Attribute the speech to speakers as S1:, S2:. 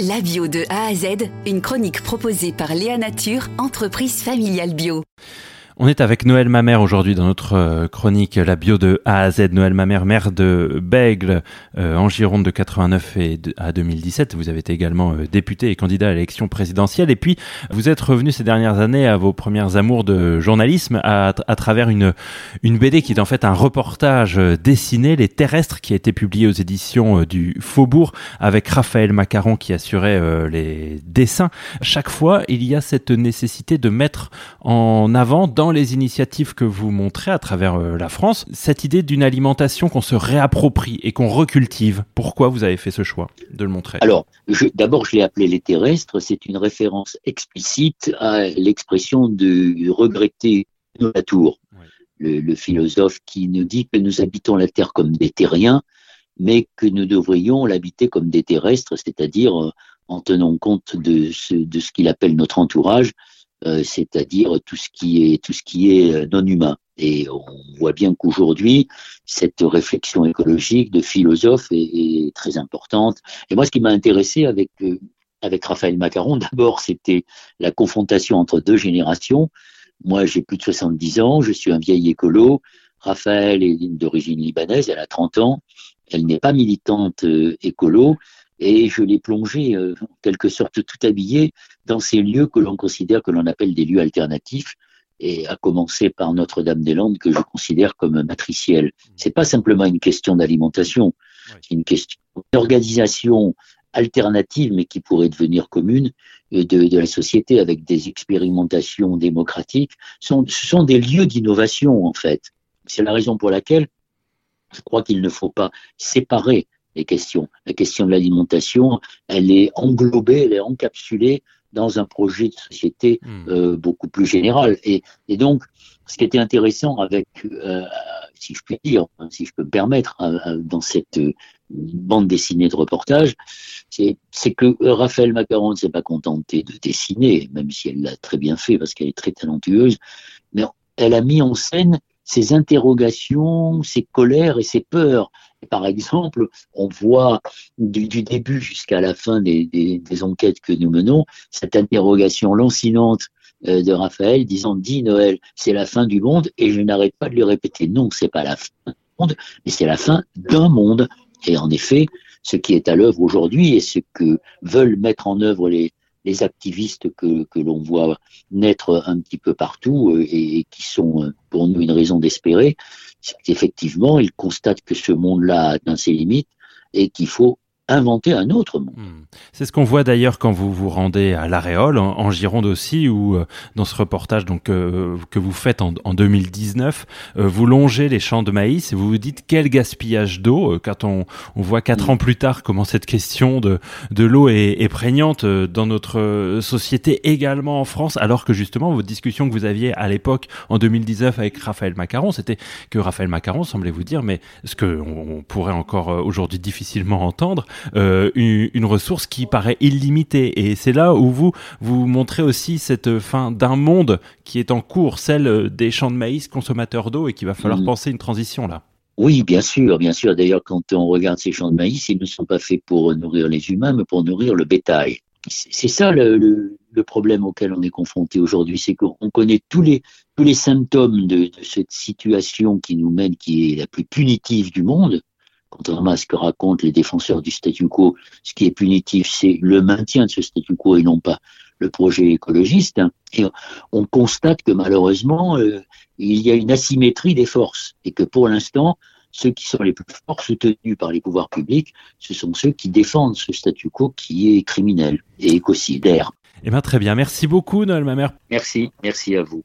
S1: La bio de A à Z, une chronique proposée par Léa Nature, entreprise familiale bio.
S2: On est avec Noël Mamère aujourd'hui dans notre euh, chronique La bio de A à Z. Noël Mamère, maire de Bègle euh, en Gironde de 89 et à 2017. Vous avez été également euh, député et candidat à l'élection présidentielle. Et puis, vous êtes revenu ces dernières années à vos premières amours de journalisme à, à travers une, une BD qui est en fait un reportage dessiné, Les Terrestres, qui a été publié aux éditions du Faubourg avec Raphaël Macaron qui assurait les dessins. Chaque fois, il y a cette nécessité de mettre en avant dans les initiatives que vous montrez à travers euh, la France, cette idée d'une alimentation qu'on se réapproprie et qu'on recultive. Pourquoi vous avez fait ce choix de le montrer?
S3: Alors, d'abord, je l'ai appelé les terrestres. C'est une référence explicite à l'expression de regretter la tour. Le, le, philosophe qui nous dit que nous habitons la Terre comme des terriens, mais que nous devrions l'habiter comme des terrestres, c'est-à-dire euh, en tenant compte de ce, de ce qu'il appelle notre entourage, c'est-à-dire tout ce qui est tout ce qui est euh, non humain. Et on voit bien qu'aujourd'hui, cette réflexion écologique de philosophe est, très importante. Et moi, ce qui m'a intéressé avec euh, avec Raphaël Macaron, d'abord, c'était la confrontation entre deux générations. Moi, j'ai plus de 70 ans, je suis un vieil écolo. Raphaël est d'origine libanaise, elle a 30 ans. Elle n'est pas militante écolo, et je l'ai plongé euh, en quelque sorte tout habillé dans ces lieux que l'on considère que l'on appelle des lieux alternatifs et à commencer par Notre-Dame-des-Landes que je considère comme matricielle. C'est pas simplement une question d'alimentation, c'est une question d'organisation alternative mais qui pourrait devenir commune de, de, la société avec des expérimentations démocratiques. Ce sont, ce sont des lieux d'innovation en fait. C'est la raison pour laquelle je crois qu'il ne faut pas séparer les questions. La question de l'alimentation, elle est englobée, elle est encapsulée dans un projet de société hmm. euh, beaucoup plus général. Et, et, donc, ce qui était intéressant avec, euh, si je puis dire, hein, si je peux me permettre, euh, dans cette bande dessinée de reportage, c'est que Raphaël Macaron ne s'est pas contenté de dessiner, même si elle l'a très bien fait parce qu'elle est très talentueuse, mais elle a mis en scène ses interrogations, ses colères et ses peurs. Par exemple, on voit du, début jusqu'à la fin des, enquêtes que nous menons cette interrogation lancinante euh, de Raphaël disant dit Noël, c'est la fin du monde et je n'arrête pas de lui répéter non, c'est pas la fin du monde, mais c'est la fin d'un monde. Et en effet, ce qui est à l'œuvre aujourd'hui et ce que veulent mettre en œuvre les, activistes que, que l'on voit naître un petit peu partout euh, et, qui sont euh, pour nous une raison d'espérer, c'est qu'effectivement, ils constatent que ce monde-là a atteint ses limites et qu'il faut inventer un autre monde. Hmm.
S2: C'est ce qu'on voit d'ailleurs quand vous vous rendez à l'Aréole, en, Gironde aussi, ou euh, dans ce reportage donc euh, que vous faites en, en 2019, euh, vous longez les champs de maïs et vous vous dites quel gaspillage d'eau. quand on, on, voit quatre ans plus tard comment cette question de, de l'eau est, est, prégnante dans notre société également en France, alors que justement votre discussion que vous aviez à l'époque en 2019 avec Raphaël Macaron, c'était que Raphaël Macaron semblait vous dire, mais ce que on pourrait encore aujourd'hui difficilement entendre, euh, une, ressource qui paraît illimitée. Et c'est là où vous vous montrez aussi cette fin d'un monde qui est en cours, celle des champs de maïs consommateurs d'eau, et qu'il va falloir mm. penser une transition là.
S3: Oui, bien sûr, bien sûr. D'ailleurs, quand on regarde ces champs de maïs, ils ne sont pas faits pour nourrir les humains, mais pour nourrir le bétail. C'est ça le, le, problème auquel on est confronté aujourd'hui, c'est qu'on connaît tous les, tous les symptômes de, de, cette situation qui nous mène, qui est la plus punitive du monde, contrairement à ce que racontent les défenseurs du statu quo, ce qui est punitif, c'est le maintien de ce statu quo et non pas le projet écologiste. Et on constate que malheureusement, euh, il y a une asymétrie des forces et que pour l'instant, ceux qui sont les plus forts soutenus par les pouvoirs publics, ce sont ceux qui défendent ce statu quo qui est criminel et écocidaire.
S2: Eh bien, très bien. Merci beaucoup, Noël Mamère.
S3: Merci, merci à vous.